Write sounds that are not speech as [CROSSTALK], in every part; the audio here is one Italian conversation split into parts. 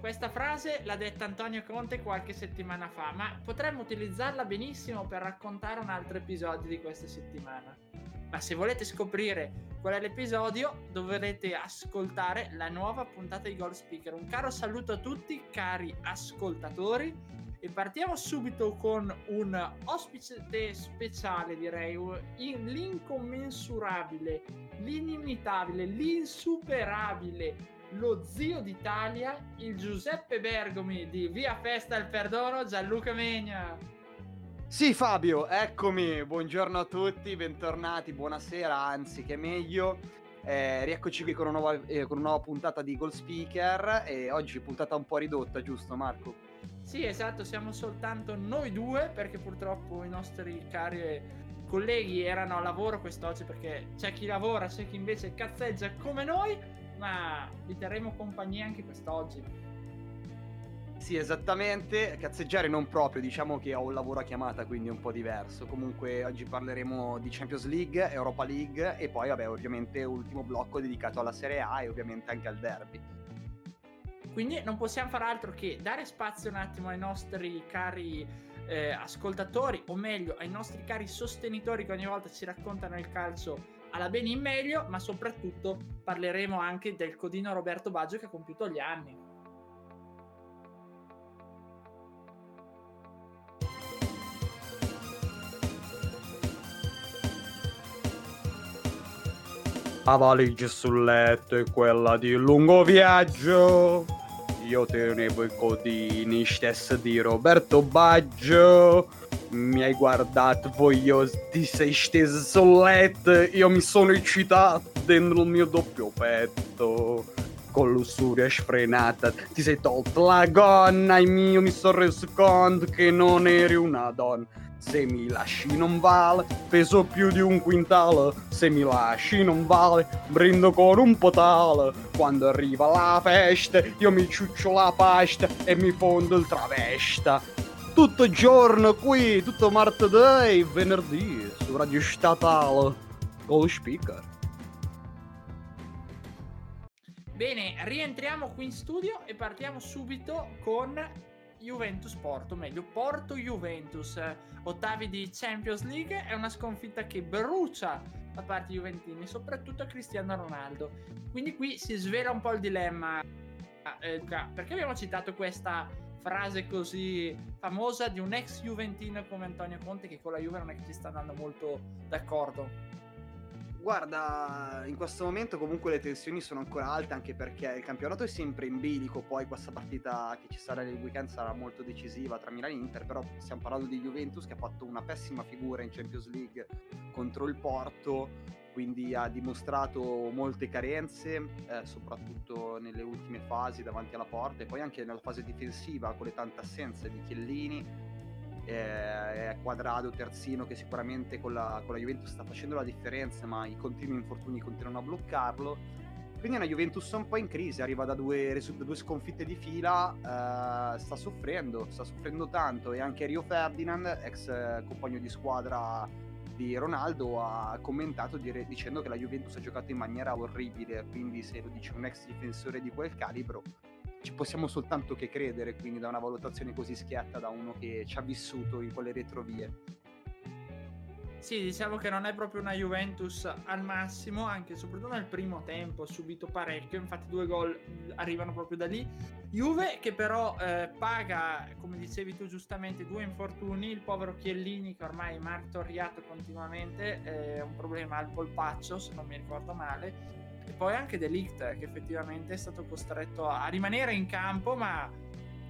Questa frase l'ha detta Antonio Conte qualche settimana fa, ma potremmo utilizzarla benissimo per raccontare un altro episodio di questa settimana. Ma se volete scoprire qual è l'episodio, dovrete ascoltare la nuova puntata di Gold Speaker. Un caro saluto a tutti, cari ascoltatori. E partiamo subito con un ospite speciale, direi, l'incommensurabile, l'inimitabile, l'insuperabile, lo zio d'Italia, il Giuseppe Bergomi di Via Festa il Perdono, Gianluca Megna. Sì Fabio, eccomi, buongiorno a tutti, bentornati, buonasera, anzi che meglio. Eh, rieccoci qui con una, nuova, eh, con una nuova puntata di Gold Speaker e oggi puntata un po' ridotta, giusto Marco? Sì, esatto, siamo soltanto noi due perché purtroppo i nostri cari colleghi erano a lavoro quest'oggi perché c'è chi lavora, c'è chi invece cazzeggia come noi, ma vi terremo compagnia anche quest'oggi. Sì, esattamente, cazzeggiare non proprio, diciamo che ho un lavoro a chiamata, quindi è un po' diverso. Comunque oggi parleremo di Champions League, Europa League e poi vabbè, ovviamente ultimo blocco dedicato alla Serie A e ovviamente anche al derby. Quindi non possiamo fare altro che dare spazio un attimo ai nostri cari eh, ascoltatori, o meglio ai nostri cari sostenitori che ogni volta ci raccontano il calcio alla bene in meglio, ma soprattutto parleremo anche del codino Roberto Baggio che ha compiuto gli anni. La valigia sul letto è quella di lungo viaggio. Io tenevo i codini stessa di Roberto Baggio. Mi hai guardato, voglio ti sei steso sul letto. Io mi sono eccitato dentro il mio doppio petto. Con lussuria sfrenata ti sei tolto la gonna. E io mi sono reso conto che non eri una donna se mi lasci non vale, peso più di un quintale, se mi lasci non vale, brindo con un potale, quando arriva la festa io mi ciuccio la pasta e mi fondo il travesta. Tutto giorno qui, tutto martedì e venerdì su Radio Statale, con lo speaker. Bene, rientriamo qui in studio e partiamo subito con Juventus Porto, meglio Porto Juventus, ottavi di Champions League, è una sconfitta che brucia da parte Juventini, soprattutto a Cristiano Ronaldo. Quindi qui si svela un po' il dilemma. Eh, perché abbiamo citato questa frase così famosa di un ex Juventino come Antonio Conte che con la Juve non è che ci sta andando molto d'accordo? Guarda, in questo momento comunque le tensioni sono ancora alte anche perché il campionato è sempre in bilico, poi questa partita che ci sarà nel weekend sarà molto decisiva tra Milan e Inter, però stiamo parlando di Juventus che ha fatto una pessima figura in Champions League contro il Porto, quindi ha dimostrato molte carenze, eh, soprattutto nelle ultime fasi davanti alla porta e poi anche nella fase difensiva con le tante assenze di Chiellini. Eh, Quadrado, Terzino che sicuramente con la, con la, Juventus sta facendo la differenza ma i continui infortuni continuano a bloccarlo. Quindi è una Juventus un po' in crisi arriva da due, da due sconfitte di fila eh, sta soffrendo sta soffrendo tanto e anche Rio Ferdinand ex eh, compagno di squadra di Ronaldo ha commentato dire, dicendo che la Juventus ha giocato in maniera orribile quindi se lo dice un ex difensore di quel calibro ci possiamo soltanto che credere, quindi da una valutazione così schietta da uno che ci ha vissuto in quelle retrovie. Sì, diciamo che non è proprio una Juventus al massimo, anche soprattutto nel primo tempo, ha subito parecchio, infatti due gol arrivano proprio da lì. Juve che però eh, paga, come dicevi tu giustamente, due infortuni, il povero Chiellini che ormai è martoriato continuamente, è un problema al polpaccio se non mi ricordo male, e poi anche Delict che effettivamente è stato costretto a rimanere in campo ma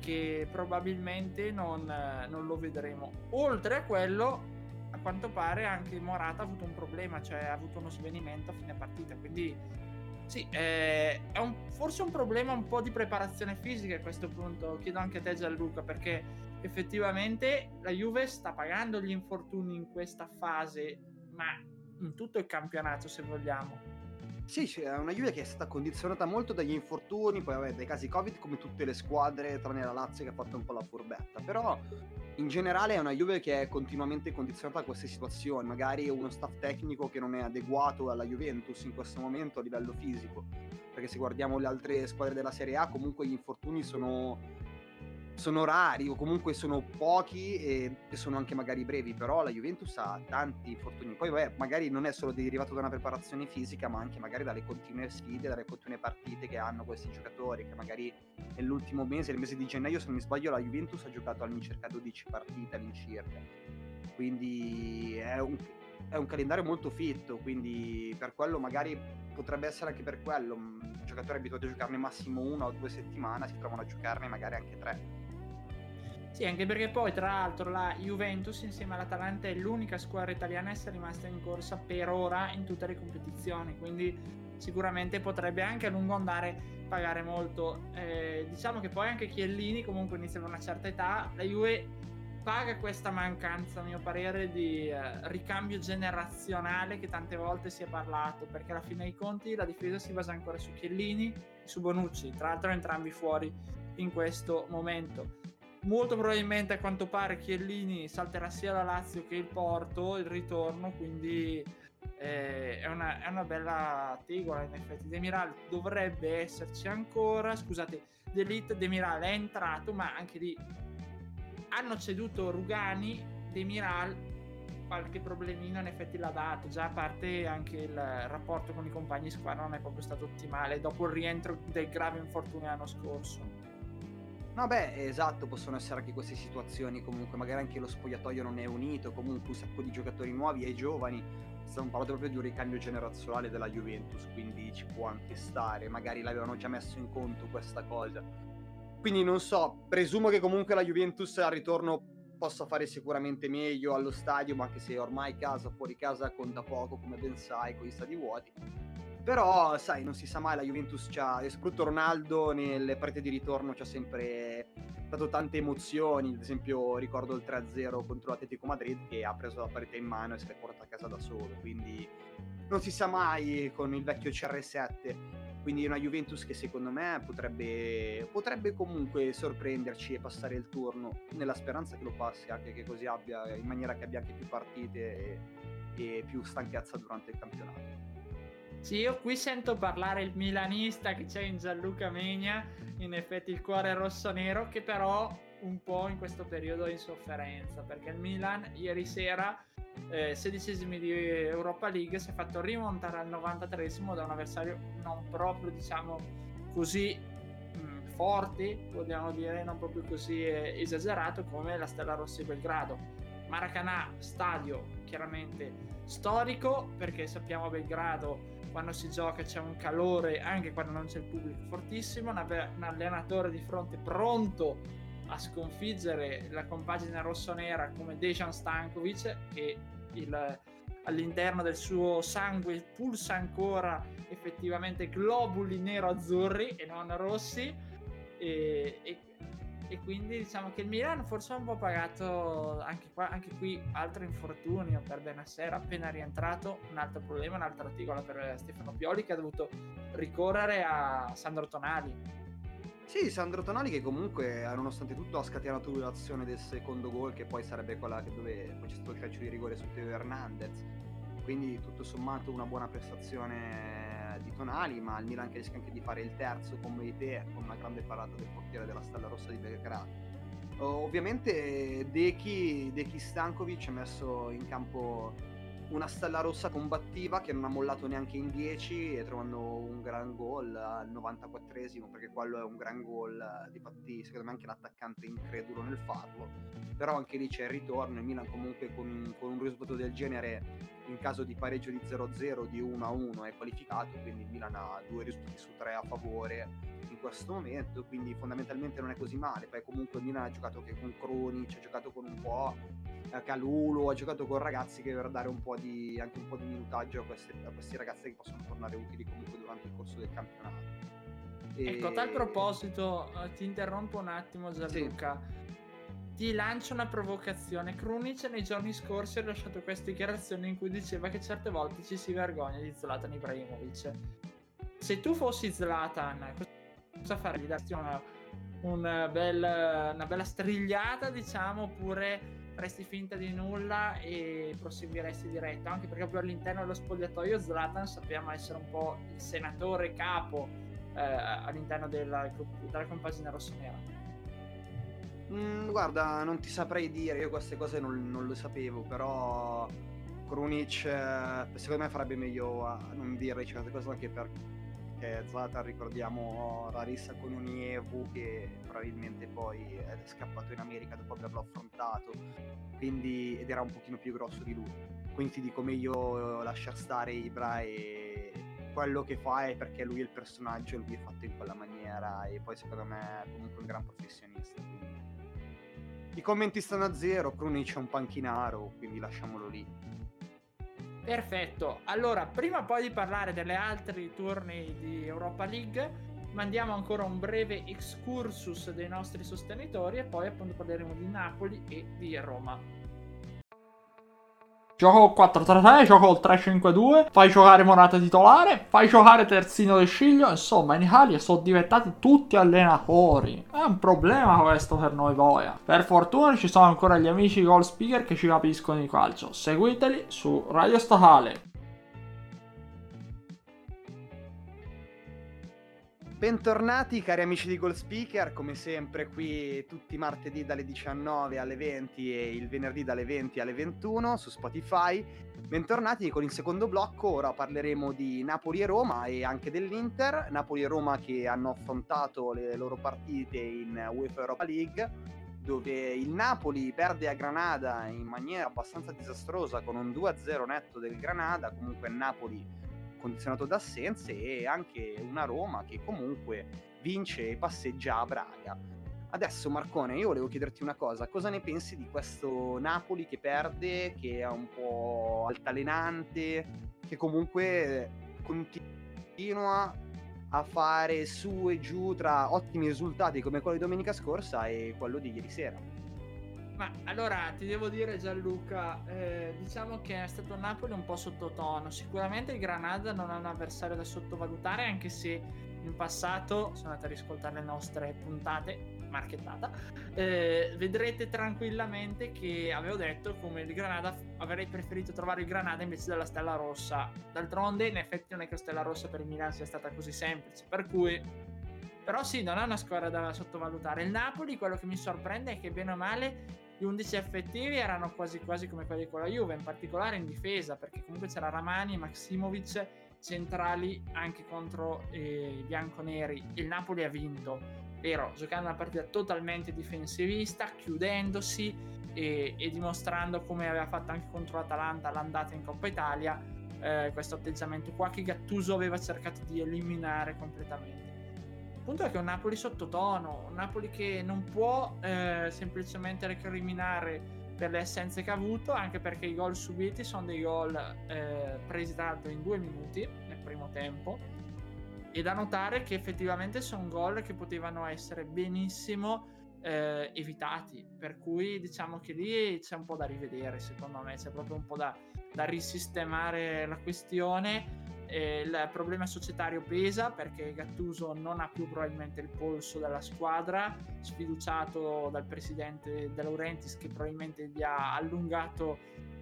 che probabilmente non, non lo vedremo. Oltre a quello a quanto pare anche Morata ha avuto un problema, cioè ha avuto uno svenimento a fine partita, quindi Sì, eh, è un, forse un problema un po' di preparazione fisica a questo punto, chiedo anche a te Gianluca, perché effettivamente la Juve sta pagando gli infortuni in questa fase, ma in tutto il campionato se vogliamo. Sì, è una Juve che è stata condizionata molto dagli infortuni, poi vabbè, dai casi Covid come tutte le squadre, tranne la Lazio che ha fatto un po' la furbetta, però in generale è una Juve che è continuamente condizionata da queste situazioni, magari uno staff tecnico che non è adeguato alla Juventus in questo momento a livello fisico, perché se guardiamo le altre squadre della Serie A comunque gli infortuni sono sono rari o comunque sono pochi e, e, sono anche magari brevi, però la Juventus ha tanti infortuni. Poi vabbè, magari non è solo derivato da una preparazione fisica, ma anche magari dalle continue sfide, dalle continue partite che hanno questi giocatori, che magari nell'ultimo mese, nel mese di gennaio, se non mi sbaglio, la Juventus ha giocato all'incirca 12 partite all'incirca. Quindi è un, è un calendario molto fitto, quindi per quello magari potrebbe essere anche per quello. Giocatori abituati a giocarne massimo una o due settimane si trovano a giocarne magari anche tre. Sì, anche perché poi tra l'altro la Juventus insieme all'Atalanta è l'unica squadra italiana a essere rimasta in corsa per ora in tutte le competizioni, quindi sicuramente potrebbe anche a lungo andare pagare molto. Eh, diciamo che poi anche Chiellini comunque inizia per una certa età, la Juve paga questa mancanza, a mio parere, di eh, ricambio generazionale che tante volte si è parlato, perché alla fine dei conti la difesa si basa ancora su Chiellini e su Bonucci, tra l'altro entrambi fuori in questo momento molto probabilmente a quanto pare Chiellini salterà sia la Lazio che il Porto il ritorno quindi eh, è, una, è, una, bella tegola in effetti. Demiral dovrebbe esserci ancora. Scusate D'Elite Demiral è entrato ma anche lì hanno ceduto Rugani Demiral qualche problemino in effetti l'ha dato. Già a parte anche il rapporto con i compagni squadra non è proprio stato ottimale dopo il rientro del grave infortunio l'anno scorso No, beh, esatto, possono essere anche queste situazioni, comunque magari anche lo spogliatoio non è unito, comunque un sacco di giocatori nuovi e giovani, stiamo parlando proprio di un ricambio generazionale della Juventus, quindi ci può anche stare, magari l'avevano già messo in conto questa cosa. Quindi non so, presumo che comunque la Juventus al ritorno possa fare sicuramente meglio allo stadio, ma anche se ormai casa fuori casa conta poco, come ben sai, con gli stadi vuoti però, sai, non si sa mai, la Juventus c'ha, e soprattutto Ronaldo nelle partite di ritorno ci ha sempre dato tante emozioni. Ad esempio, ricordo il 3-0 contro l'Atletico Madrid che ha preso la partita in mano e se l'è portata a casa da solo. Quindi non si sa mai con il vecchio CR7. Quindi una Juventus che secondo me potrebbe, potrebbe comunque sorprenderci e passare il turno, nella speranza che lo passi anche che così abbia, in maniera che abbia anche più partite e, e più stanchezza durante il campionato. Sì, io qui sento parlare il milanista che c'è in Gianluca Megna, in effetti il cuore rosso-nero, che però un po' in questo periodo è in sofferenza, perché il Milan ieri sera, eh, sedicesimi di Europa League, si è fatto rimontare al 93esimo da un avversario non proprio, diciamo, così mh, mm, forte, vogliamo dire, non proprio così eh, esagerato come la Stella Rossi Belgrado. Maracanà, stadio chiaramente storico, perché sappiamo Belgrado quando si gioca c'è un calore anche quando non c'è il pubblico fortissimo, un allenatore di fronte pronto a sconfiggere la compagine rossonera come Dejan Stankovic che il, all'interno del suo sangue pulsa ancora effettivamente globuli nero-azzurri e non rossi e, e e quindi diciamo che il Milan forse ha un po' pagato anche, qua, anche qui altro infortunio per Benasser appena rientrato un altro problema, un altro articolo per Stefano Pioli che ha dovuto ricorrere a Sandro Tonali. Sì, Sandro Tonali che comunque nonostante tutto ha scatenato l'azione del secondo gol che poi sarebbe quella dove poi c'è stato il calcio di rigore su Teo Hernandez. Quindi tutto sommato una buona prestazione Tonali, ma il Milan che rischia anche di fare il terzo come di con una grande parata del portiere della Stella Rossa di Belgrado. ovviamente Deki, Deki Stankovic ha messo in campo una stella rossa combattiva che non ha mollato neanche in 10 e trovando un gran gol al 94esimo perché quello è un gran gol difatti secondo me anche l'attaccante è incredulo nel farlo. Però anche lì c'è il ritorno il Milan comunque con, con un risultato del genere in caso di pareggio di 0-0 di 1-1 è qualificato, quindi il Milan ha due risultati su tre a favore in questo momento, quindi fondamentalmente non è così male, poi comunque il Milan ha giocato anche con Kronic, ha giocato con un po' Calulu, ha giocato con ragazzi che per dare un po' di, anche un po' di minutaggio a, queste, a questi ragazzi che possono tornare utili comunque durante il corso del campionato. E... Ecco, a tal proposito, eh, ti interrompo un attimo Gianluca. Sì. Ti lancio una provocazione. Krunic nei giorni scorsi ha lasciato queste dichiarazioni in cui diceva che certe volte ci si vergogna di Zlatan Ibrahimovic. Se tu fossi Zlatan, cosa farei? Darti una, un bel, una bella strigliata, diciamo, oppure faresti finta di nulla e proseguiresti diretto? Anche perché proprio all'interno dello spogliatoio Zlatan sappiamo essere un po' il senatore capo eh, all'interno della, della compagine rossonera. Mm, guarda, non ti saprei dire, io queste cose non, non le sapevo, però Krunic eh, secondo me farebbe meglio a non dire certe cose anche perché Zlatan ricordiamo la rissa con Unievu che probabilmente poi è scappato in America dopo averlo affrontato quindi, ed era un pochino più grosso di lui. Quindi ti dico meglio lasciar stare Ibra e quello che fa è perché lui è il personaggio lui è fatto in quella maniera. E poi secondo me è comunque un gran professionista quindi... i commenti stanno a zero Krunic è un panchinaro quindi lasciamolo lì. Perfetto, allora prima poi di parlare delle altre turni di Europa League, mandiamo ancora un breve excursus dei nostri sostenitori e poi appunto parleremo di Napoli e di Roma. Gioco 4-3-3, gioco 3-5-2, fai giocare Morata titolare, fai giocare Terzino del Sciglio, insomma in Italia sono diventati tutti allenatori. È un problema questo per noi Voia. Per fortuna ci sono ancora gli amici goal speaker che ci capiscono di calcio. Seguiteli su Radio Statale. Bentornati cari amici di Goal Speaker, come sempre qui tutti i martedì dalle 19 alle 20 e il venerdì dalle 20 alle 21 su Spotify. Bentornati con il secondo blocco, ora parleremo di Napoli e Roma e anche dell'Inter. Napoli e Roma che hanno affrontato le loro partite in UEFA Europa League, dove il Napoli perde a Granada in maniera abbastanza disastrosa con un 2-0 netto del Granada, comunque Napoli condizionato da assenze e anche una Roma che comunque vince e passeggia a Braga. Adesso Marcone, io volevo chiederti una cosa, cosa ne pensi di questo Napoli che perde, che è un po' altalenante, che comunque continua a fare su e giù tra ottimi risultati come quello di domenica scorsa e quello di ieri sera? Ma allora ti devo dire Gianluca, eh, diciamo che è stato Napoli un po' sottotono. Sicuramente il Granada non è un avversario da sottovalutare, anche se in passato, sono andate a riscoltare le nostre puntate, marchettata, eh, vedrete tranquillamente che avevo detto come il Granada avrei preferito trovare il Granada invece della Stella Rossa. D'altronde in effetti non è che la Stella Rossa per il Milan sia stata così semplice, per cui però sì, non è una squadra da sottovalutare. Il Napoli, quello che mi sorprende è che bene o male gli 11 effettivi erano quasi quasi come quelli con la Juve, in particolare in difesa, perché comunque c'era Ramani e Maximovic centrali anche contro eh, i bianconeri. Il Napoli ha vinto, vero, giocando una partita totalmente difensivista, chiudendosi e, e dimostrando come aveva fatto anche contro l'Atalanta l'andata in Coppa Italia, eh, questo atteggiamento qua che Gattuso aveva cercato di eliminare completamente punto è che un Napoli sottotono, un Napoli che non può eh, semplicemente recriminare per le essenze che ha avuto, anche perché i gol subiti sono dei gol eh, presi tra in due minuti nel primo tempo. E da notare che effettivamente sono gol che potevano essere benissimo eh, evitati. Per cui diciamo che lì c'è un po' da rivedere, secondo me, c'è proprio un po' da, da risistemare la questione eh, il problema societario pesa perché Gattuso non ha più probabilmente il polso della squadra, sfiduciato dal presidente De Laurentiis che probabilmente gli ha allungato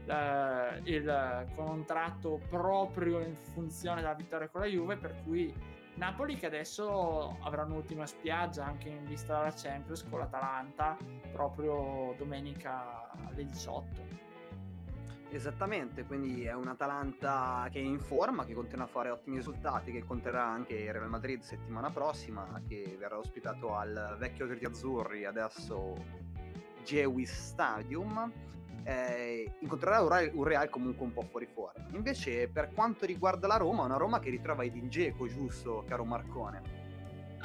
eh, il contratto proprio in funzione della vittoria con la Juve, per cui Napoli che adesso avrà un'ultima spiaggia anche in vista della Champions con l'Atalanta proprio domenica alle 18. Esattamente, quindi è un Atalanta che è in forma, che continua a fare ottimi risultati, che conterà anche il Real Madrid settimana prossima, che verrà ospitato al vecchio Grigi Azzurri, adesso Gewis Stadium. eh, incontrerà un Real, un Real comunque un po' fuori fuori. Invece per quanto riguarda la Roma, una Roma che ritrova Edin Dzeko, giusto caro Marcone?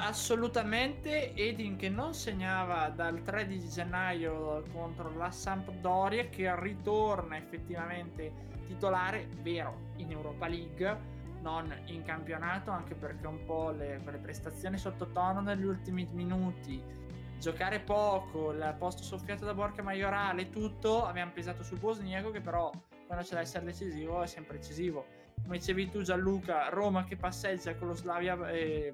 Assolutamente, Edin che non segnava dal 13 gennaio contro la Sampdoria che ritorna effettivamente titolare, vero, in Europa League, non in campionato, anche perché un po' le, le prestazioni sottotono negli ultimi minuti, giocare poco, il posto soffiato da Borca Maiorale, tutto abbiamo pesato sul bosniaco che però quando c'è da essere decisivo è sempre decisivo. Come dicevi tu Gianluca, Roma che passeggia con lo Slavia... Eh,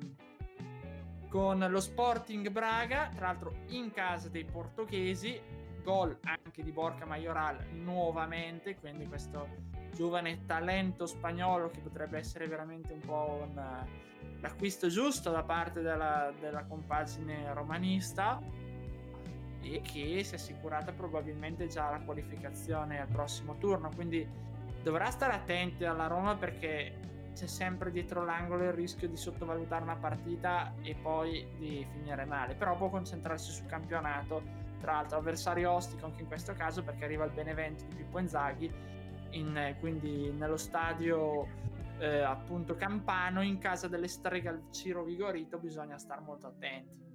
con lo Sporting Braga, tra l'altro in casa dei portoghesi, gol anche di Borca Majoral nuovamente, quindi questo giovane talento spagnolo che potrebbe essere veramente un po' un, l'acquisto giusto da parte della, della compagine romanista e che si è assicurata probabilmente già la qualificazione al prossimo turno, quindi dovrà stare attenti alla Roma perché c'è sempre dietro l'angolo il rischio di sottovalutare una partita e poi di finire male, però può concentrarsi sul campionato, tra l'altro avversario ostico anche in questo caso perché arriva il Benevento di Pippo Inzaghi, in, quindi nello stadio eh, appunto campano in casa delle streghe al Ciro Vigorito bisogna stare molto attenti.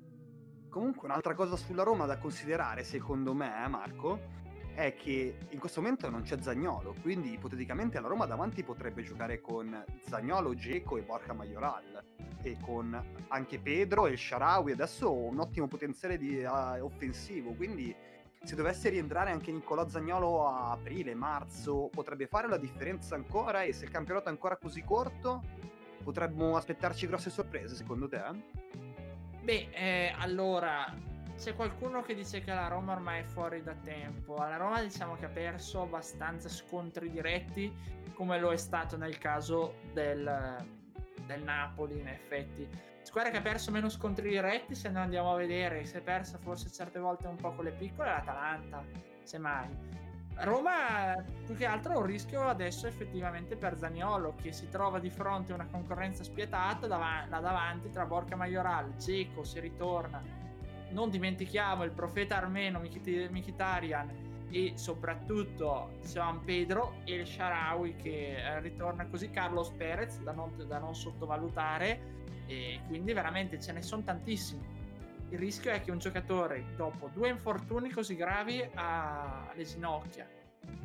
Comunque un'altra cosa sulla Roma da considerare secondo me Marco è che in questo momento non c'è Zagnolo, quindi ipoteticamente la Roma davanti potrebbe giocare con Zagnolo, Geco e Borja Majoral e con anche Pedro e il Sharawi adesso un ottimo potenziale di, uh, offensivo, quindi se dovesse rientrare anche Nicolò Zagnolo a aprile, marzo, potrebbe fare la differenza ancora e se il campionato è ancora così corto potremmo aspettarci grosse sorprese secondo te? Beh, eh, allora c'è qualcuno che dice che la Roma ormai è fuori da tempo. La Roma diciamo che ha perso abbastanza scontri diretti, come lo è stato nel caso del, del Napoli, in effetti. Squadra che ha perso meno scontri diretti, se noi andiamo a vedere, si è persa forse certe volte un po' con le piccole, l'Atalanta, semmai. Roma più che altro ha un rischio adesso effettivamente per Zaniolo che si trova di fronte a una concorrenza spietata dav- là davanti tra Borca Majoral, Geco se ritorna non dimentichiamo il profeta armeno Mikitarian e soprattutto San Pedro e il Sharawi che eh, ritorna così Carlos Perez da non, da non sottovalutare. E quindi veramente ce ne sono tantissimi. Il rischio è che un giocatore dopo due infortuni così gravi alle ginocchia.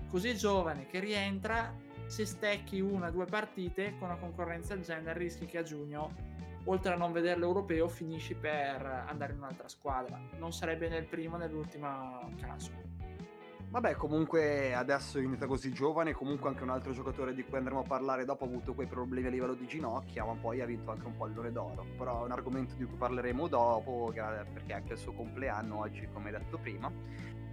Così giovane che rientra se stecchi una o due partite con una concorrenza del genere rischi che a giugno oltre a non vedere l'europeo finisci per andare in un'altra squadra. Non sarebbe nel primo né nell'ultimo caso. Vabbè, comunque adesso inizia così giovane, comunque anche un altro giocatore di cui andremo a parlare dopo ha avuto quei problemi a livello di ginocchia, ma poi ha vinto anche un pallone d'oro. Però è un argomento di cui parleremo dopo, perché è anche il suo compleanno oggi, come detto prima.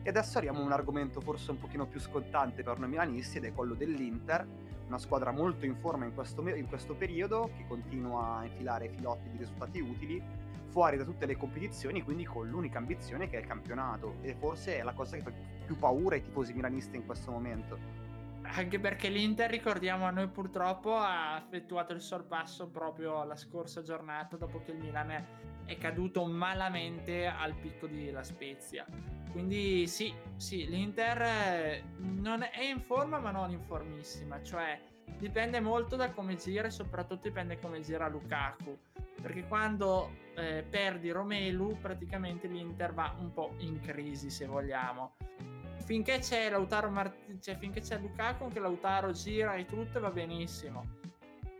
E adesso arriviamo a un argomento forse un pochino più scottante per noi milanisti ed è quello dell'Inter una squadra molto in forma in questo, in questo periodo, che continua a infilare filotti di risultati utili, fuori da tutte le competizioni, quindi con l'unica ambizione che è il campionato. E forse è la cosa che fa più paura ai tifosi milanisti in questo momento. Anche perché l'Inter, ricordiamo a noi purtroppo, ha effettuato il sorpasso proprio la scorsa giornata dopo che il Milan è caduto malamente al picco di La Spezia. Quindi sì, sì, l'Inter eh, non è in forma ma non in formissima, cioè dipende molto da come gira e soprattutto dipende come gira Lukaku, perché quando eh, perdi Romelu praticamente l'Inter va un po' in crisi se vogliamo. Finché c'è Lautaro Mart- cioè finché c'è Lukaku che Lautaro gira e tutto va benissimo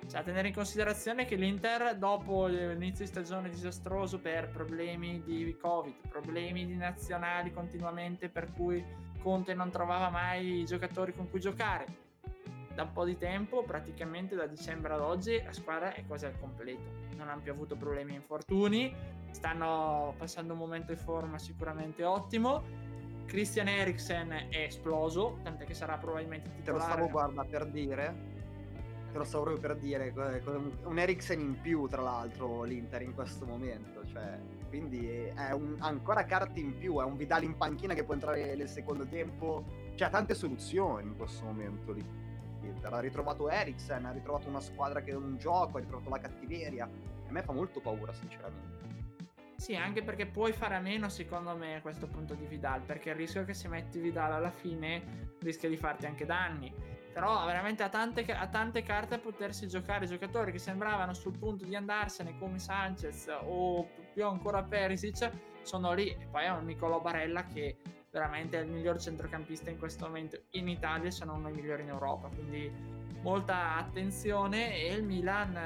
cioè, tenere in considerazione che l'Inter, dopo l'inizio di stagione disastroso per problemi di Covid, problemi di nazionali continuamente, per cui Conte non trovava mai i giocatori con cui giocare, da un po' di tempo, praticamente da dicembre ad oggi, la squadra è quasi al completo. Non hanno più avuto problemi e infortuni, stanno passando un momento di forma sicuramente ottimo. Christian Eriksen è esploso, tant'è che sarà probabilmente titolare. Te lo stavo guarda per dire te lo stavo proprio per dire, un Eriksen in più tra l'altro l'Inter in questo momento, cioè, quindi è un, ancora carte in più, è un Vidal in panchina che può entrare nel secondo tempo, cioè ha tante soluzioni in questo momento lì. L'Inter ha ritrovato Eriksen, ha ritrovato una squadra che è un gioco, ha ritrovato la cattiveria, a me fa molto paura sinceramente. Sì, anche perché puoi fare a meno, secondo me, a questo punto di Vidal, perché il rischio che se metti Vidal alla fine rischia di farti anche danni. Però veramente ha tante, ha tante carte a potersi giocare giocatori che sembravano sul punto di andarsene come Sanchez o più ancora Perisic sono lì. E poi ha un Nicolò Barella che veramente è il miglior centrocampista in questo momento in Italia, sono uno dei migliori in Europa, quindi molta attenzione e il Milan,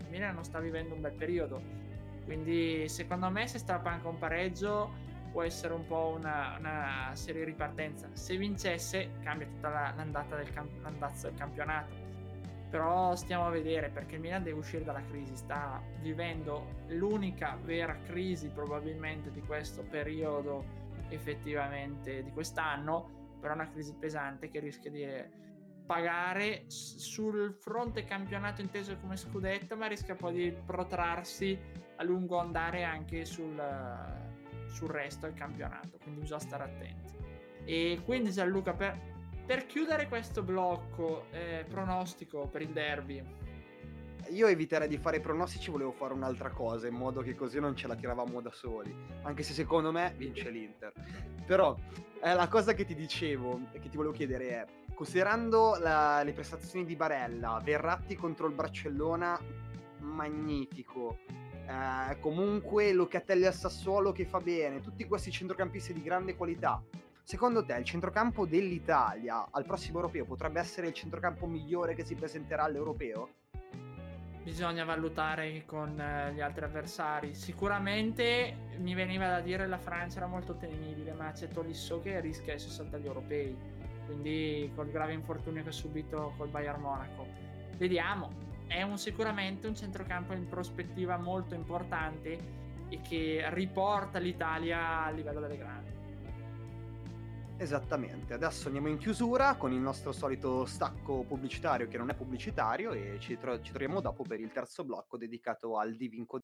il Milan non sta vivendo un bel periodo. Quindi secondo me se strappa anche un pareggio può essere un po' una, una serie ripartenza. Se vincesse cambia tutta la, l'andata del, camp- l'andazzo del campionato. Però stiamo a vedere perché il Milan deve uscire dalla crisi, sta vivendo l'unica vera crisi probabilmente di questo periodo effettivamente di quest'anno, però una crisi pesante che rischia di pagare sul fronte campionato inteso come scudetto, ma rischia poi di protrarsi a lungo andare anche sul, sul resto del campionato, quindi bisogna stare attenti. E quindi Gianluca, per, per chiudere questo blocco eh, pronostico per il derby. Io eviterei di fare pronostici, volevo fare un'altra cosa, in modo che così non ce la tiravamo da soli. Anche se secondo me vince l'Inter. Però eh, la cosa che ti dicevo, e che ti volevo chiedere è, considerando la, le prestazioni di Barella, Verratti contro il Barcellona, magnifico eh, comunque Locatelli al Sassuolo che fa bene, tutti questi centrocampisti di grande qualità. Secondo te il centrocampo dell'Italia al prossimo europeo potrebbe essere il centrocampo migliore che si presenterà all'europeo? Bisogna valutare con eh, gli altri avversari. Sicuramente mi veniva da dire la Francia era molto temibile, ma c'è Tolisso che rischia di saltare agli europei. Quindi col grave infortunio che ha subito col Bayern Monaco. Vediamo, è un, sicuramente un centrocampo in prospettiva molto importante e che riporta l'Italia a livello delle grandi. Esattamente, adesso andiamo in chiusura con il nostro solito stacco pubblicitario che non è pubblicitario e ci, tro- ci troviamo dopo per il terzo blocco dedicato al Divinco.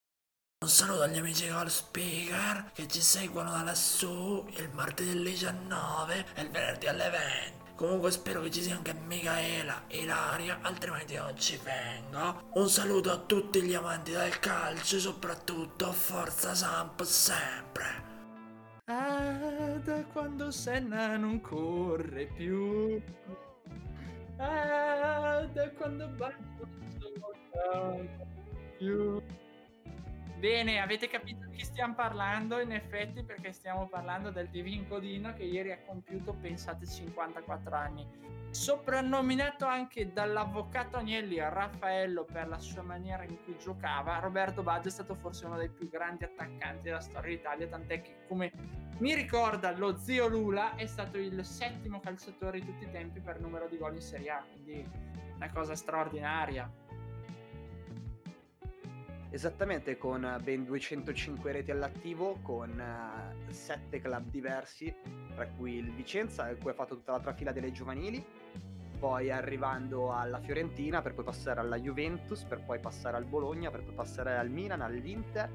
Un saluto agli amici call speaker che ci seguono da lassù il martedì alle 19 e il venerdì alle 20. Comunque spero che ci sia anche Michaela e Ilaria, altrimenti non ci vengo. Un saluto a tutti gli amanti del calcio e soprattutto Forza Samp sempre. Ah, da quando Senna non corre più. Ah, da quando Baggio non più. Bene, avete capito di chi stiamo parlando in effetti perché stiamo parlando del Divin Codino che ieri ha compiuto, pensate, 54 anni. Soprannominato anche dall'avvocato Agnelli Raffaello per la sua maniera in cui giocava, Roberto Baggio è stato forse uno dei più grandi attaccanti della storia d'Italia, tant'è che come mi ricorda lo zio Lula è stato il settimo calciatore di tutti i tempi per numero di gol in Serie A, quindi una cosa straordinaria. Esattamente con ben 205 reti all'attivo, con uh, eh, 7 club diversi, tra cui il Vicenza, cui ha fatto tutta la trafila delle giovanili, poi arrivando alla Fiorentina per poi passare alla Juventus, per poi passare al Bologna, per poi passare al Milan, all'Inter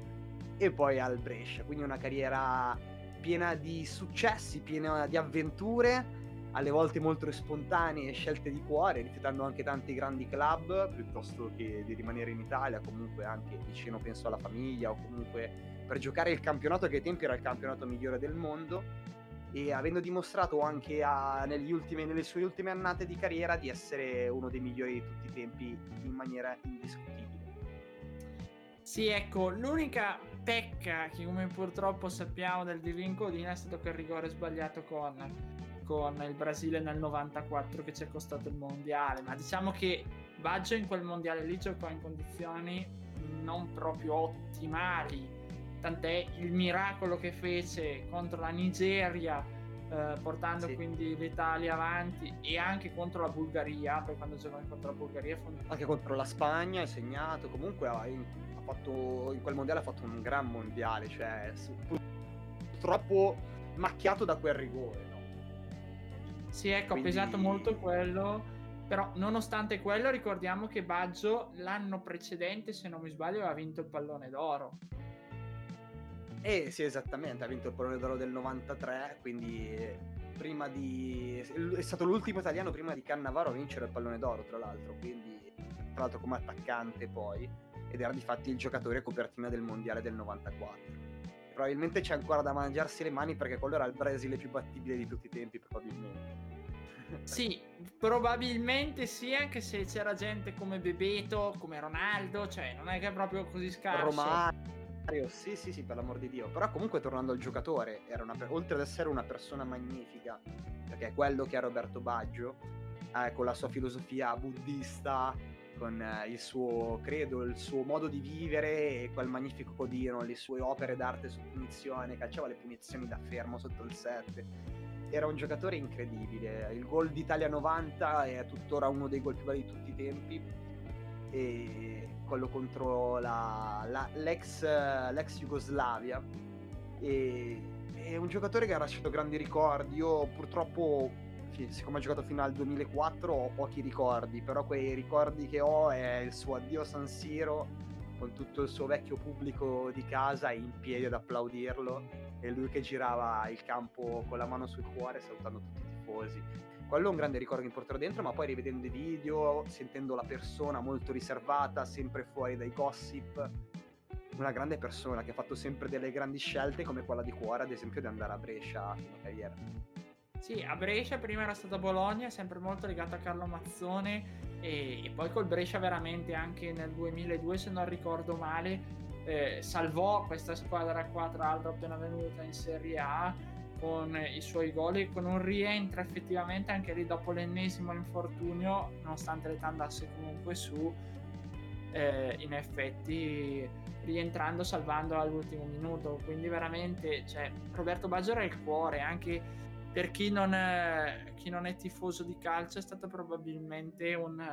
e poi al Brescia. Quindi una carriera piena di successi, piena di avventure alle volte molto spontanee scelte di cuore, rifiutando anche tanti grandi club piuttosto che di rimanere in Italia, comunque anche vicino penso alla famiglia o comunque per giocare il campionato che ai tempi era il campionato migliore del mondo e avendo dimostrato anche a, ultimi, nelle sue ultime annate di carriera di essere uno dei migliori di tutti i tempi in maniera indiscutibile. Sì, ecco, l'unica pecca che come purtroppo sappiamo del Divin Codina è stato quel rigore sbagliato con con il Brasile nel 94 che ci è costato il mondiale, ma diciamo che Baggio in quel mondiale lì giocò in condizioni non proprio ottimali, tant'è il miracolo che fece contro la Nigeria eh, portando sì. quindi l'Italia avanti e anche contro la Bulgaria, poi quando giocò contro la Bulgaria fu... anche contro la Spagna è segnato, comunque ha, in, ha fatto, in quel mondiale ha fatto un gran mondiale, cioè purtroppo macchiato da quel rigore sì, ecco, Quindi... ha pesato molto quello. Però, nonostante quello, ricordiamo che Baggio l'anno precedente, se non mi sbaglio, aveva vinto il pallone d'oro. Eh sì, esattamente, ha vinto il pallone d'oro del 93, quindi prima di... è stato l'ultimo italiano prima di Cannavaro a vincere il pallone d'oro, tra l'altro, quindi tra l'altro come attaccante poi, ed era di fatti il giocatore copertina del mondiale del 94. Probabilmente c'è ancora da mangiarsi le mani perché quello era il Brasile più battibile di tutti i tempi, probabilmente. Sì, probabilmente sì, anche se c'era gente come Bebeto, come Ronaldo, cioè non è che è proprio così scarso. Romario, sì, sì, sì, per l'amor di Dio. Però comunque tornando al giocatore, era una, oltre ad essere una persona magnifica, perché è quello che è Roberto Baggio, eh, con la sua filosofia buddista, con eh, il suo credo, il suo modo di vivere e quel magnifico codino, le sue opere d'arte su punizione, calciava le punizioni da fermo sotto il 7 era un giocatore incredibile. Il gol d'Italia 90 è tuttora uno dei gol più belli di tutti i tempi. E quello contro la, la, l'ex, l'ex, Jugoslavia. E, è un giocatore che ha lasciato grandi ricordi. Io purtroppo, siccome ho giocato fino al 2004, ho pochi ricordi. Però quei ricordi che ho è il suo addio a San Siro con tutto il suo vecchio pubblico di casa in piedi ad applaudirlo e lui che girava il campo con la mano sul cuore salutando tutti i tifosi. Quello è un grande ricordo che mi porterò dentro, ma poi rivedendo i video, sentendo la persona molto riservata, sempre fuori dai gossip, una grande persona che ha fatto sempre delle grandi scelte come quella di cuore, ad esempio di andare a Brescia a fine carriera. Sì, a Brescia prima era stata Bologna, sempre molto legata a Carlo Mazzone e, e, poi col Brescia veramente anche nel 2002 se non ricordo male eh, salvò questa squadra qua, tra l'altro appena venuta in Serie A con i suoi gol e con un rientro effettivamente anche lì dopo l'ennesimo infortunio, nonostante l'età andasse comunque su, eh, in effetti rientrando salvando all'ultimo minuto. Quindi veramente cioè, Roberto Baggio era il cuore, anche per chi non, è, chi non è tifoso di calcio è stato probabilmente un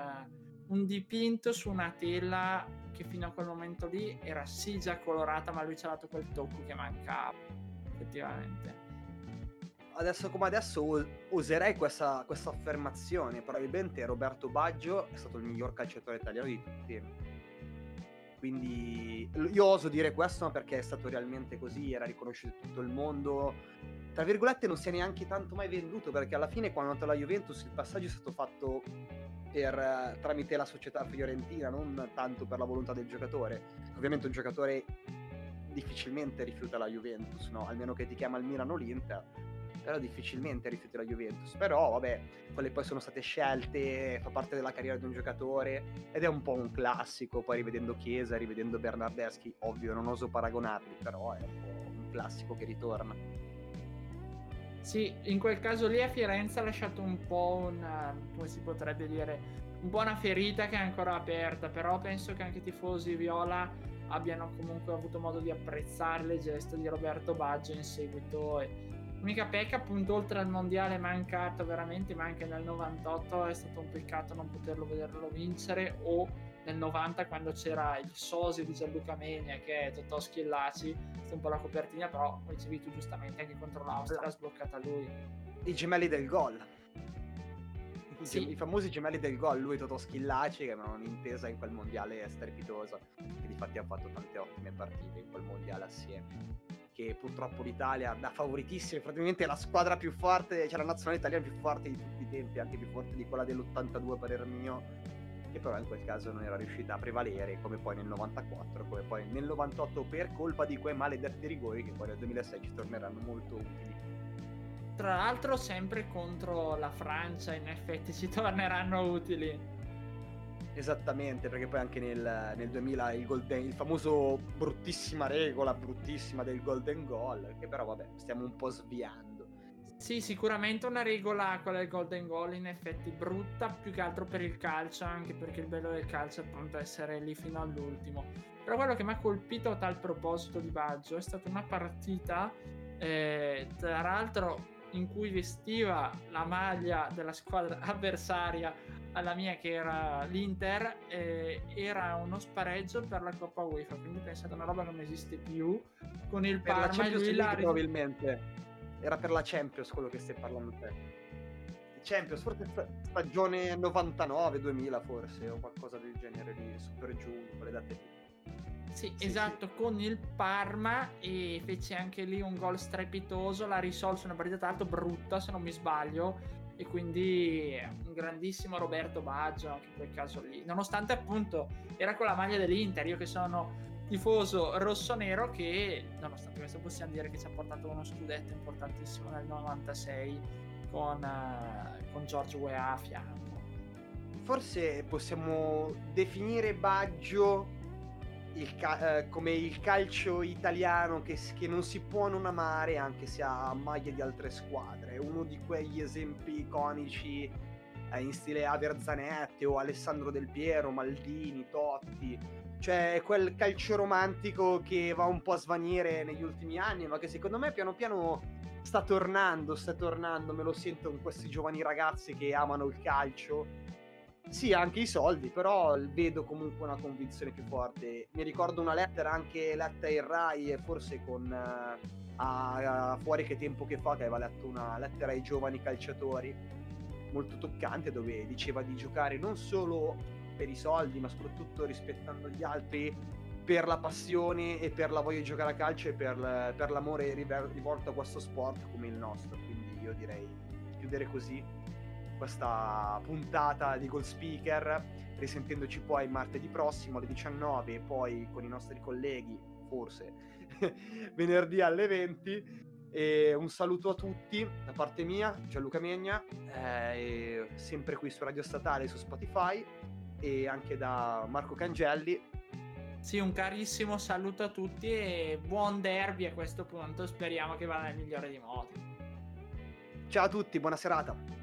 un dipinto su una tela che fino a quel momento lì era sì già colorata, ma lui ci ha dato quel tocco che mancava, effettivamente. Adesso come adesso userei questa, questa affermazione, probabilmente Roberto Baggio è stato il miglior calciatore italiano di tutti i tempi. Quindi io oso dire questo perché è stato realmente così, era riconosciuto in tutto il mondo. Tra virgolette non si è neanche tanto mai venduto perché alla fine quando è andato alla Juventus il passaggio è stato fatto per, tramite la società fiorentina, non tanto per la volontà del giocatore. Ovviamente un giocatore difficilmente rifiuta la Juventus, no? almeno che ti chiama il Milano l'Inter, però difficilmente rifiuti la Juventus. Però vabbè, quelle poi sono state scelte, fa parte della carriera di un giocatore ed è un po' un classico, poi rivedendo Chiesa, rivedendo Bernardeschi, ovvio non oso paragonarli, però è un po' un classico che ritorna. Sì, in quel caso lì a Firenze ha lasciato un po' una, come si potrebbe dire, un po' una ferita che è ancora aperta, però penso che anche i tifosi viola abbiano comunque avuto modo di apprezzare le gesta di Roberto Baggio in seguito. L'unica pecca appunto oltre al mondiale mancato veramente, ma anche nel 98 è stato un peccato non poterlo vederlo vincere o nel 90 quando c'era il sosia di Gianluca Menia che è Totò Schillaci un po' la copertina però come dicevi tu giustamente anche contro l'Austria ha sbloccata lui. I gemelli del gol I, sì. i famosi gemelli del gol lui e Totò Schillaci che avevano un'intesa in quel mondiale strepitoso che di fatti hanno fatto tante ottime partite in quel mondiale assieme che purtroppo l'Italia da favoritissima, praticamente la squadra più forte, cioè la nazionale italiana più forte di tutti i tempi, anche più forte di quella dell'82 per mio, che però in quel caso non era riuscita a prevalere come poi nel 94, come poi nel 98 per colpa di quei maledetti rigori che poi nel 2006 ci torneranno molto utili. Tra l'altro sempre contro la Francia in effetti [LAUGHS] ci torneranno utili. Esattamente, perché poi anche nel, nel 2000 il, golden, il famoso bruttissima regola, bruttissima del golden goal, che però vabbè stiamo un po' sviando. Sì, sicuramente una regola, quella del golden goal, in effetti brutta più che altro per il calcio, anche perché il bello del calcio è appunto essere lì fino all'ultimo. Però quello che mi ha colpito a tal proposito di Baggio è stata una partita, eh, tra l'altro, in cui vestiva la maglia della squadra avversaria alla mia che era l'Inter eh, era uno spareggio per la Coppa UEFA quindi pensate una roba che non esiste più con il per Parma la la probabilmente era per la Champions quello che stai parlando te. Champions, forse stagione 99-2000 forse, o qualcosa del genere di Super giù, quelle date lì. Sì, sì, esatto, sì. con il Parma e fece anche lì un gol strepitoso, la risolse una partita tanto brutta se non mi sbaglio e quindi un grandissimo Roberto Baggio anche in quel caso lì, nonostante appunto era con la maglia dell'Inter, io che sono tifoso rossonero che, nonostante questo, possiamo dire che ci ha portato uno scudetto importantissimo nel 96 con, uh, con George Weah a fianco. Forse possiamo definire Baggio il ca- eh, come il calcio italiano che, che, non si può non amare anche se ha maglie di altre squadre. Uno di quegli esempi iconici eh, in stile Aver Zanetti o Alessandro Del Piero, Maldini, Totti. Cioè quel calcio romantico che va un po' a svanire negli ultimi anni, ma che secondo me piano piano sta tornando, sta tornando, me lo sento con questi giovani ragazzi che amano il calcio sì, anche i soldi, però vedo comunque una convinzione più forte. Mi ricordo una lettera anche letta in Rai forse con uh, a, a fuori che tempo che fa che aveva letto una lettera ai giovani calciatori molto toccante dove diceva di giocare non solo per i soldi, ma soprattutto rispettando gli altri per la passione e per la voglia di giocare a calcio e per, per l'amore rivolto a questo sport come il nostro. Quindi io direi chiudere così questa puntata di Gold Speaker, risentendoci poi martedì prossimo alle 19 e poi con i nostri colleghi, forse [LAUGHS] venerdì alle 20. E un saluto a tutti da parte mia, Gianluca Megna, eh, sempre qui su Radio Statale su Spotify e anche da Marco Cangelli. Sì, un carissimo saluto a tutti e buon derby a questo punto, speriamo che vada nel migliore dei modi. Ciao a tutti, buona serata.